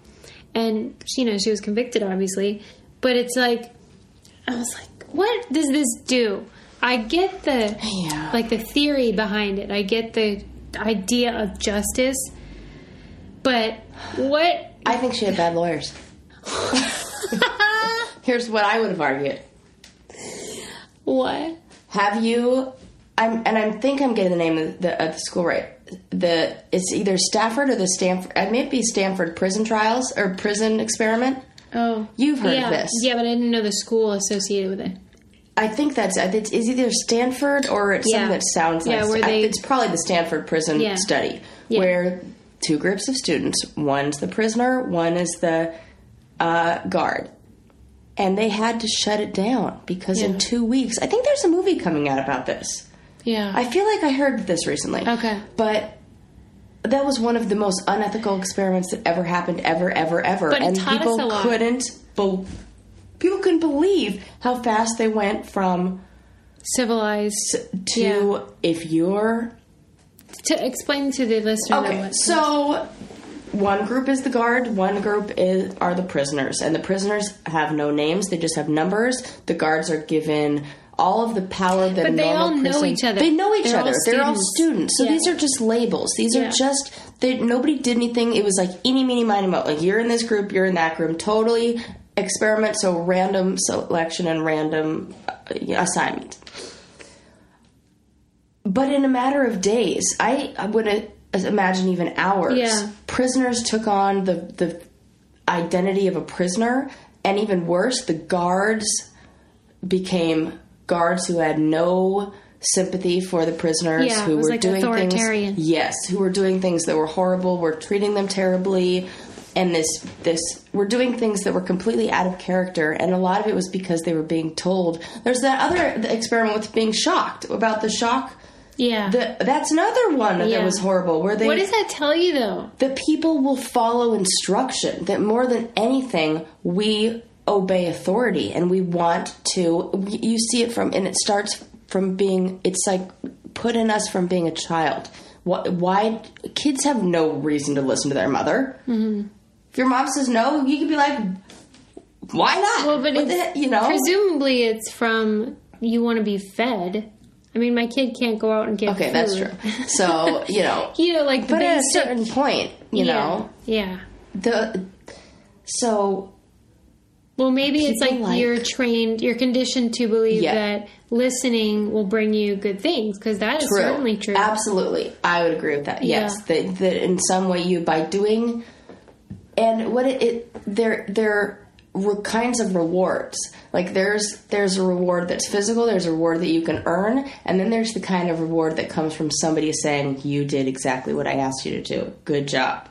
and you know she was convicted, obviously, but it's like I was like, what does this do? I get the Yeah. like the theory behind it. I get the idea of justice, but what I think she had bad lawyers. [LAUGHS] [LAUGHS] Here's what I would have argued. what Have you? I'm and I think I'm getting the name of the, of the school right. The it's either Stafford or the Stanford. It may be Stanford prison trials or prison experiment. Oh, You've heard of this. Yeah, but I didn't know the school associated with it. I think that's it's, it's either Stanford or it's Yeah. something that sounds like Yeah, where they- it's probably the Stanford prison Yeah. study Yeah. where two groups of students, one's the prisoner, one is the uh, guard, and they had to shut it down because in two weeks, I think there's a movie coming out about this. Yeah. I feel like I heard this recently. Okay. But that was one of the most unethical experiments that ever happened, ever, ever, ever. But and people couldn't be- people couldn't believe how fast they went from Civilized. to Yeah. if you're To explain to the listener. okay. So one group is the guard, one group is are the prisoners, and the prisoners have no names; they just have numbers. The guards are given all of the power that But they all know each other. They know each They're all other. They're all students. So Yeah. these are just labels. These Yeah. are just they, nobody did anything. It was like eeny, meeny, miny, mo. Like you're in this group, you're in that group. Totally experiment. So random selection and random uh, assignment. But in a matter of days, I, I would imagine even hours. Yeah. Prisoners took on the the identity of a prisoner, and even worse, the guards became guards who had no sympathy for the prisoners Yeah, who were like doing things yes who were doing things that were horrible were treating them terribly and this this were doing things that were completely out of character and a lot of it was because they were being told there's that other experiment with being shocked about the shock yeah. the, that's another one that was horrible where they what does that tell you, though? The people will follow instruction that more than anything we obey authority and we want to you see it from and it starts from being it's like put in us from being a child why, why kids have no reason to listen to their mother mm-hmm. if your mom says no you could be like why not Well, but the you know presumably it's from you want to be fed. I mean, my kid can't go out and get okay food. that's true so you know [LAUGHS] You know, like the but at a certain point you yeah, know Yeah. the so Well, maybe it's like, like- you're trained, you're conditioned to believe Yeah. that listening will bring you good things because that is True. certainly true. Absolutely. I would agree with that. Yes. Yeah. That, that in some way you by doing and what it, it there there kinds of rewards. Like there's there's a reward that's physical, there's a reward that you can earn, and then there's the kind of reward that comes from somebody saying you did exactly what I asked you to do. Good job.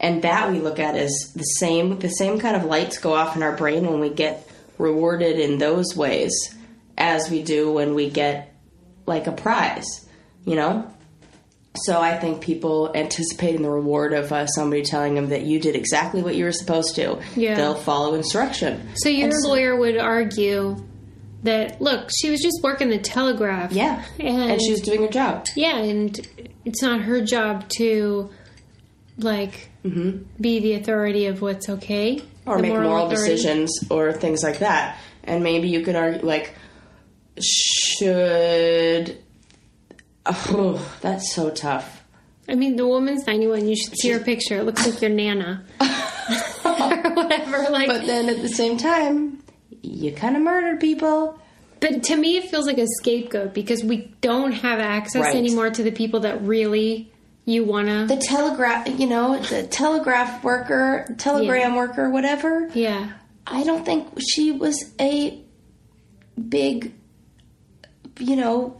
And that we look at as the same the same kind of lights go off in our brain when we get rewarded in those ways as we do when we get like a prize, you know? So I think people anticipating the reward of uh, somebody telling them that you did exactly what you were supposed to, Yeah. they'll follow instruction. so your so- lawyer would argue that look, she was just working the telegraph. Yeah. and, And she was doing her job. yeah, and it's not her job to like be the authority of what's okay Mm-hmm. Or make moral authority. decisions or things like that. And maybe you could argue, like, should. Oh, that's so tough. I mean, the woman's ninety-one. You should see her picture. It looks like your nana [LAUGHS] [LAUGHS] or whatever. Like, But then at the same time, you kind of murder people. But to me, it feels like a scapegoat because we don't have access Right. anymore to the people that really you wanna. The telegraph, you know, the telegraph worker, telegram worker, whatever. yeah. I don't think she was a big, you know,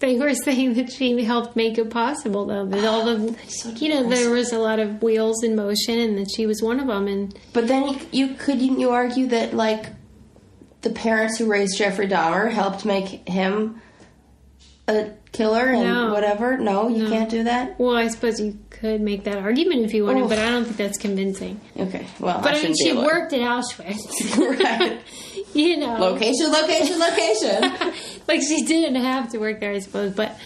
They were [LAUGHS] saying that she helped make it possible, though. That all the, [SIGHS] you know, there was a lot of wheels in motion, and that she was one of them. And But then you, you could you argue that like the parents who raised Jeffrey Dahmer helped make him a killer and No. whatever. No, you No. can't do that. well, I suppose you could make that argument if you wanted, Oof. but I don't think that's convincing. Okay, well, But I I, mean, she worked at Auschwitz. [LAUGHS] [LAUGHS] right. you know, Location, location, location. [LAUGHS] like she didn't have to work there, I suppose. But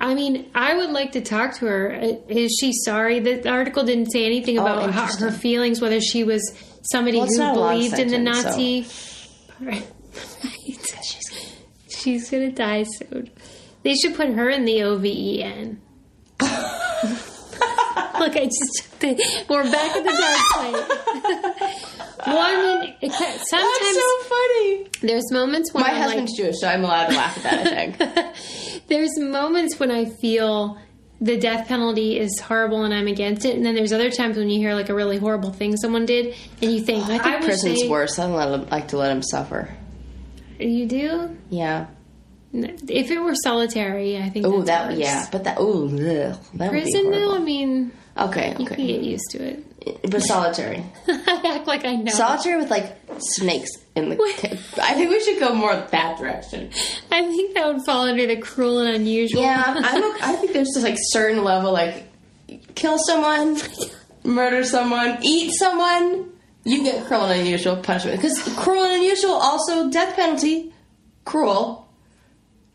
I mean, I would like to talk to her. Uh, Is she sorry? The article didn't say anything Oh, about how, her feelings, whether she was somebody Well, who not a long believed in the sentence, Nazi. Right. She's gonna die soon. They should put her in the OVEN. Look, I just we're back at the dark side. I mean, it, That's sometimes so funny. there's moments when My I'm like, husband's Jewish, so I'm allowed to laugh at that. I think. [LAUGHS] there's moments when I feel the death penalty is horrible and I'm against it, and then there's other times when you hear like a really horrible thing someone did, and you think, I think wish prison's they- worse. I don't let him, like to let him suffer. You do? Yeah. If it were solitary, I think. Oh, that worse. yeah, but that oh, that would Prison, though, I mean, Okay, you can get used to it. but solitary, [LAUGHS] I act like I know. solitary with like snakes in the. I think we should go more that direction. I think that would fall under the cruel and unusual. Yeah, I'm. [LAUGHS] okay- I think there's just like certain level, like kill someone, murder someone, eat someone. You get cruel and unusual punishment because cruel and unusual also death penalty. Cruel,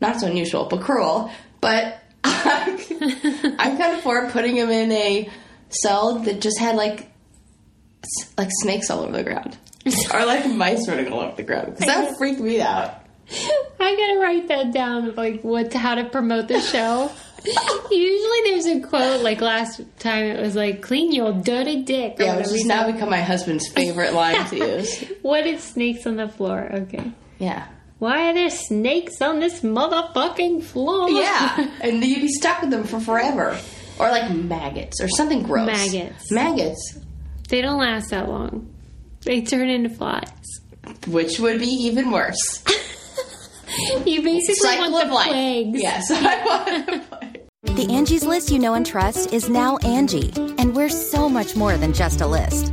not so unusual, but cruel. But [LAUGHS] I'm kind of for putting him in a cell that just had like like snakes all over the ground. [LAUGHS] or like mice running all over the ground because that freaked me out. I gotta write that down like what how to promote the show. [LAUGHS] Usually there's a quote like last time it was like clean your dirty dick. Yeah, which has now become my husband's favorite line to use. What is snakes on the floor? Okay. Yeah. Why are there snakes on this motherfucking floor? Yeah, [LAUGHS] and you'd be stuck with them for forever. Or like maggots or something gross. Maggots. Maggots, They don't last that long. They turn into flies. which would be even worse. [LAUGHS] You basically Cycle want of the life. plagues. Yes, [LAUGHS] I want the plague. The Angie's list you know and trust is now Angie, and we're so much more than just a list.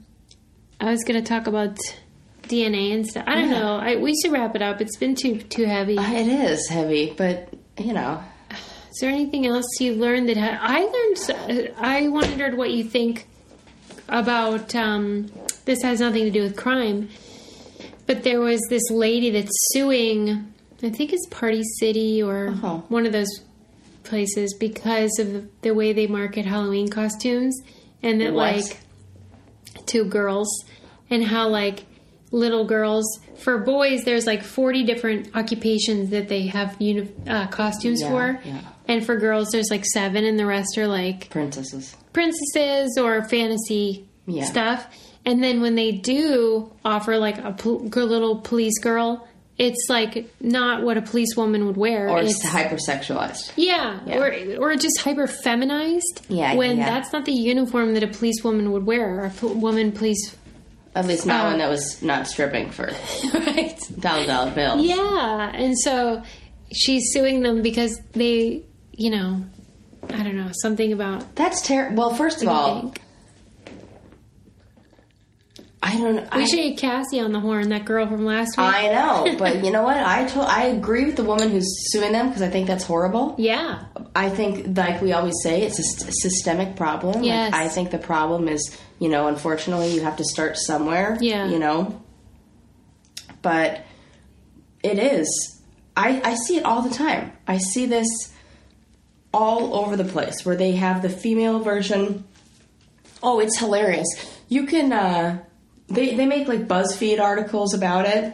I was going to talk about DNA and stuff. I don't know. I, we should wrap it up. It's been too too heavy. It is heavy, but you know, Is there anything else you've learned that ha- I learned? uh, I wondered what you think about. Um, this has nothing to do with crime, but there was this lady that's suing. I think it's Party City or Oh. one of those places because of the, the way they market Halloween costumes, and that What? like to girls, and how like little girls for boys there's like 40 different occupations that they have uni- uh, costumes Yeah, for yeah. and for girls there's like seven and the rest are like princesses. princesses or fantasy Yeah. stuff and then when they do offer like a pol- g- little police girl it's like not what a police woman would wear Or it's hypersexualized. yeah, Yeah. or or just hyper feminized. Yeah, when yeah. that's not the uniform that a police woman would wear. Or a p- woman police, At least not Uh, one that was not stripping for [LAUGHS] right? dollar dollar bills. Yeah, and so she's suing them because they, you know, I don't know something about. That's terrible. Well, first of What do you all, think? I don't know. we I, should get Cassie on the horn, that girl from last week. I know, [LAUGHS] but you know what? I told I agree with the woman who's suing them because I think that's horrible. yeah, I think, like we always say, it's a systemic problem. Like, Yes. I think the problem is, you know, unfortunately, you have to start somewhere. Yeah. You know, but it is I, I see it all the time. I see this all over the place where they have the female version. Oh, it's hilarious. You can uh they they make like BuzzFeed articles about it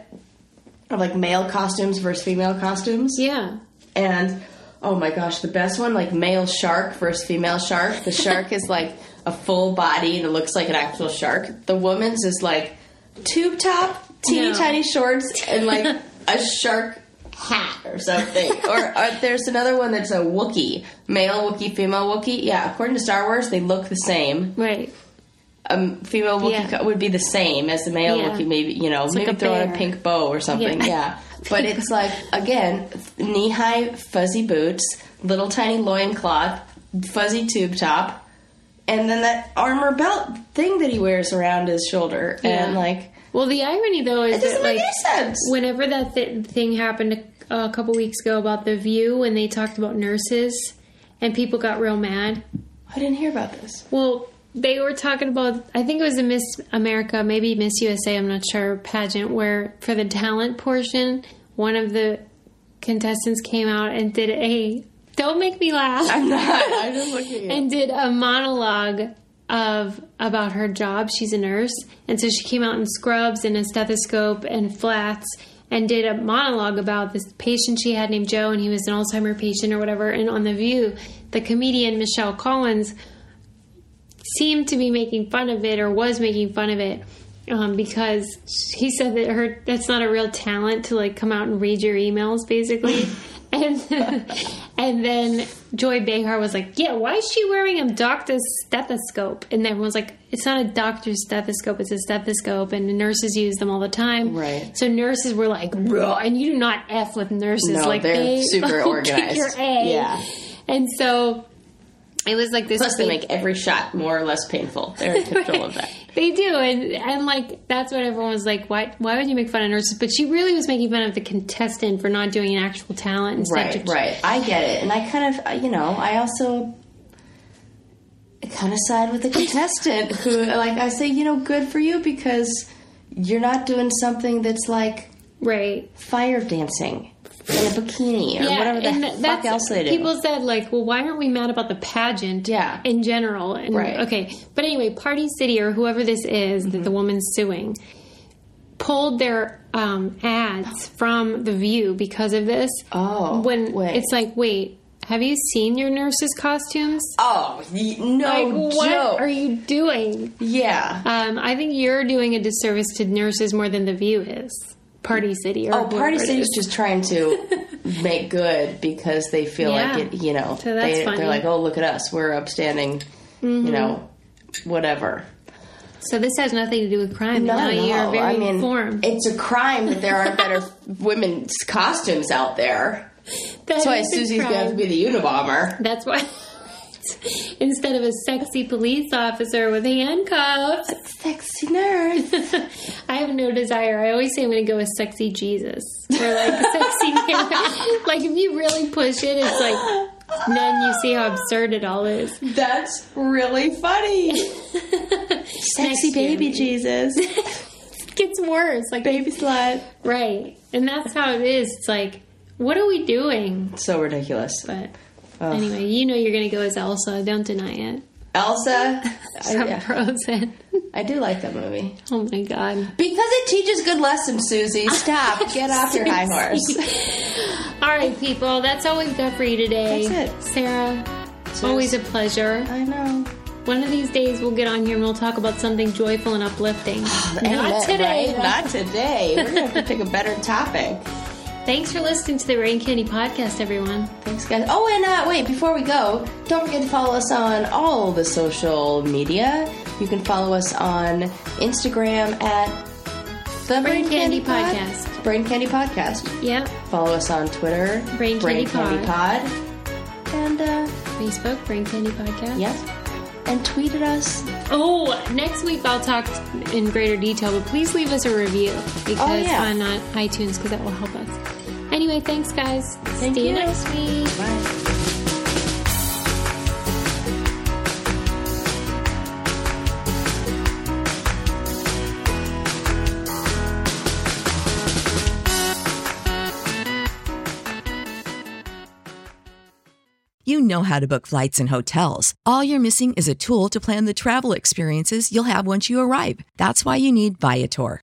of like male costumes versus female costumes. Yeah. And oh my gosh, the best one like male shark versus female shark. The shark is like a full body and it looks like an actual shark. The woman's is like tube top, teeny No. tiny shorts, and like [LAUGHS] a shark hat or something. or uh, there's another one that's a Wookiee, male Wookiee, female Wookiee. Yeah, according to Star Wars, they look the same. Right. A female Wookiee Yeah. would be the same as the male Yeah. Wookiee. Maybe you know, It's like maybe a throw in a pink bow or something. Yeah. Yeah. But it's [LAUGHS] like again, knee high fuzzy boots, little tiny loincloth, fuzzy tube top, and then that armor belt thing that he wears around his shoulder, and like Well, the irony though is it doesn't that make like any sense. whenever that th- thing happened a, a couple weeks ago about the View when they talked about nurses and people got real mad. I didn't hear about this. Well, they were talking about I think it was a Miss America, maybe Miss USA, I'm not sure, pageant where for the talent portion, one of the contestants came out and did a don't make me laugh. I'm not. I'm just [LAUGHS] looking at you. and did a monologue of about her job. She's a nurse, and so she came out in scrubs and a stethoscope and flats and did a monologue about this patient she had named Joe, and he was an Alzheimer patient or whatever. And on the View, the comedian Michelle Collins seemed to be making fun of it or was making fun of it. Um, because he said that her that's not a real talent to like come out and read your emails basically [LAUGHS] and and then Joy Behar was like, "Yeah, why is she wearing a doctor's stethoscope?" And everyone was like, "It's not a doctor's stethoscope; it's a stethoscope, and the nurses use them all the time." Right. So nurses were like, and you do not f with nurses. No, like they're they super [LAUGHS] organized. Yeah. And so it was like this. Plus, they make every shot more or less painful. They're in control of that. [LAUGHS] They do, and and like that's what everyone was like. Why why would you make fun of nurses? But she really was making fun of the contestant for not doing an actual talent instead. Right, of right. I get it, and I kind of, uh, you know, I also kind of side with the contestant who, [LAUGHS] like, I say, you know, good for you because you're not doing something that's like right fire dancing in a bikini or whatever the and fuck that's- else they do. People said like, well, why aren't we mad about the pageant? Yeah. in general. And, Right. Okay, but anyway, Party City or whoever this is that Mm-hmm. the woman's suing pulled their um, ads [GASPS] from the View because of this. Oh, when wait. it's like, wait, have you seen your nurses' costumes? oh, y- no like, what joke. are you doing? yeah. Um, I think you're doing a disservice to nurses more than the View is. Party City or Oh, Party City is. just trying to [LAUGHS] make good because they feel Yeah. like it, you know, So they, they're like, oh, look at us, we're upstanding, you know, mm-hmm. whatever. So this has nothing to do with crime. No, now no. you're very I mean, informed. it's a crime that there aren't better [LAUGHS] women's costumes out there. That's why Susie's going to have to crime. be the Unabomber. That's why. Instead of a sexy police officer with handcuffs, Sexy nurse. [LAUGHS] I have no desire. I always say I'm going to go with sexy Jesus or like [LAUGHS] sexy. [LAUGHS] like if you really push it, it's like then you see how absurd it all is. That's really funny. Sexy baby Jesus. It gets worse. Like baby slut. right, and that's how it is. It's like, what are we doing? So ridiculous. But anyway, you know you're going to go as Elsa. Don't deny it. Elsa. [LAUGHS] I, yeah, Frozen. I do like that movie. Oh my god. Because it teaches good lessons, Susie. Stop. [LAUGHS] Get off your high horse. [LAUGHS] All right, people, that's all we've got for you today. That's it. Sarah, always a pleasure. I know. One of these days we'll get on here and we'll talk about something joyful and uplifting. [SIGHS] Not Amen, today. right? though. Not today. We're going to have to pick a better topic. Thanks for listening to the Brain Candy Podcast, everyone. Thanks, guys. Oh, and uh, wait, before we go, don't forget to follow us on all the social media. You can follow us on Instagram at the Brain Candy Pod- Podcast. Brain Candy Podcast. Yeah. Follow us on Twitter, Brain Candy Candy Pod. And, uh, Facebook, Brain Candy Podcast. yes. And tweet at us. Oh, next week I'll talk in greater detail, but please leave us a review because Oh, yeah. on uh, iTunes because that will help us. Anyway, thanks, guys. Thank See you, you next week. Bye. You know how to book flights and hotels. All you're missing is a tool to plan the travel experiences you'll have once you arrive. That's why you need Viator.